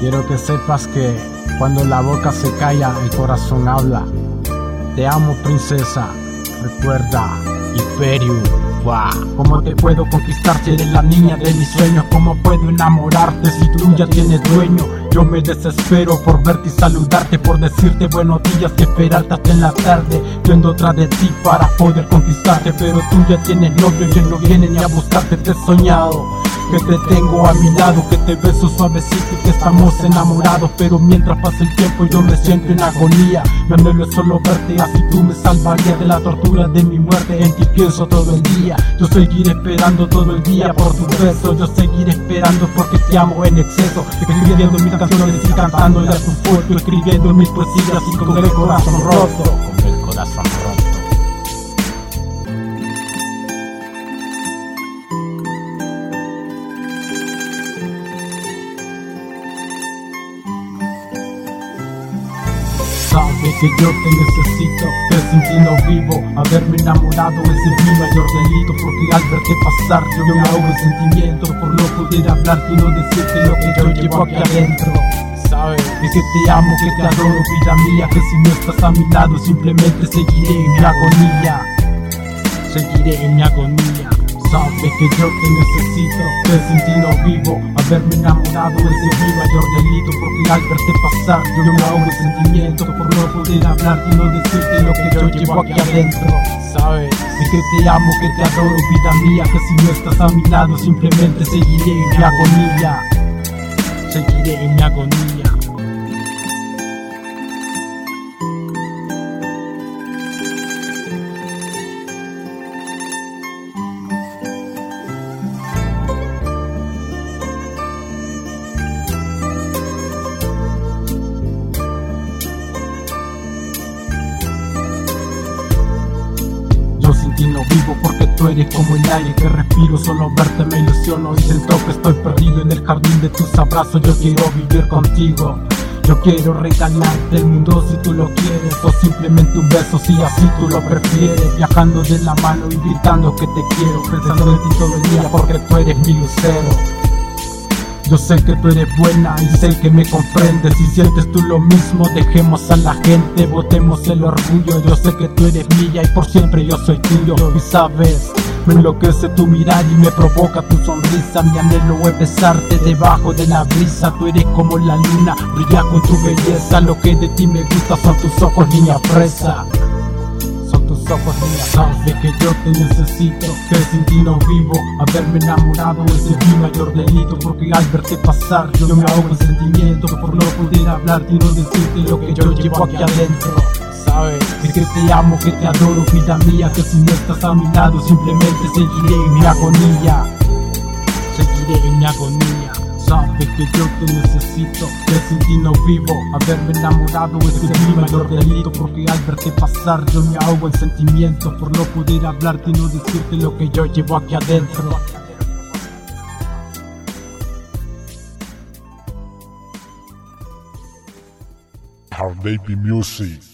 Quiero que sepas que cuando la boca se calla, el corazón habla. Te amo, princesa. Recuerda, Imperium. Wow. ¿Cómo te puedo conquistar si eres la niña de mis sueños? ¿Cómo puedo enamorarte si tú ya tienes dueño? Yo me desespero por verte y saludarte, por decirte buenos días y esperarte en la tarde. Yendo atrás de ti para poder conquistarte, pero tú ya tienes novio y él no viene ni a buscarte, te he soñado que te tengo a mi lado, que te beso suavecito y que estamos enamorados. Pero mientras pasa el tiempo yo me siento en agonía. Anhelo es solo verte, así tú me salvarías de la tortura de mi muerte. En ti pienso todo el día. Yo seguiré esperando todo el día por tu beso. Yo seguiré esperando porque te amo en exceso. Escribiendo mis canciones y cantándole a tu puerto. Escribiendo mis poesías y con el corazón roto. Que yo te necesito, que sin ti no vivo. Haberme enamorado es mi mayor delito Porque al verte pasar yo me ahogo en sentimientos Por no poder hablarte y no decirte lo que yo llevo aquí adentro. Sabes que te amo, que te adoro, vida mía Que si no estás a mi lado simplemente seguiré en mi agonía. Seguiré en mi agonía Sabes que yo te necesito, que sin ti no vivo Haberme enamorado es mi mayor delito Porque al verte pasar yo me ahogo en sentimientos Por no poder hablar y no decirte lo que yo llevo aquí adentro. Sabes que te amo, que te adoro, vida mía Que si no estás a mi lado simplemente seguiré en mi agonía. Seguiré en mi agonía ti no vivo porque tú eres como el aire que respiro. Solo verte me ilusiono y siento que estoy perdido en el jardín de tus abrazos. Yo quiero vivir contigo. Yo quiero regalarte el mundo si tú lo quieres O simplemente un beso si así tú lo prefieres. Viajando de la mano y gritando que te quiero Pensando en ti todo el día porque tú eres mi lucero yo sé que tú eres buena y sé que me comprendes. Si sientes tú lo mismo, dejemos a la gente Votemos el orgullo, yo sé que tú eres mía Y por siempre yo soy tuyo. Y sabes, me enloquece tu mirar y me provoca tu sonrisa. Mi anhelo es besarte debajo de la brisa. Tú eres como la luna, brilla con tu belleza. Lo que de ti me gusta son tus ojos, niña tus Sabes que yo te necesito, que sin ti no vivo. Haberme enamorado es mi mayor delito Porque al verte pasar yo me ahogo en sentimientos Por no poder hablarte y no decirte lo que yo llevo aquí adentro. Sabes es que te amo, que te adoro, vida mía Que si no estás a mi lado simplemente seguiré en mi agonía. Seguiré en mi agonía Sabes que yo te necesito, que sin ti no vivo Haberme enamorado es mi mayor delito Porque al verte pasar yo me ahogo en sentimientos. Por no poder hablarte y no decirte lo que yo llevo aquí adentro. Our baby music.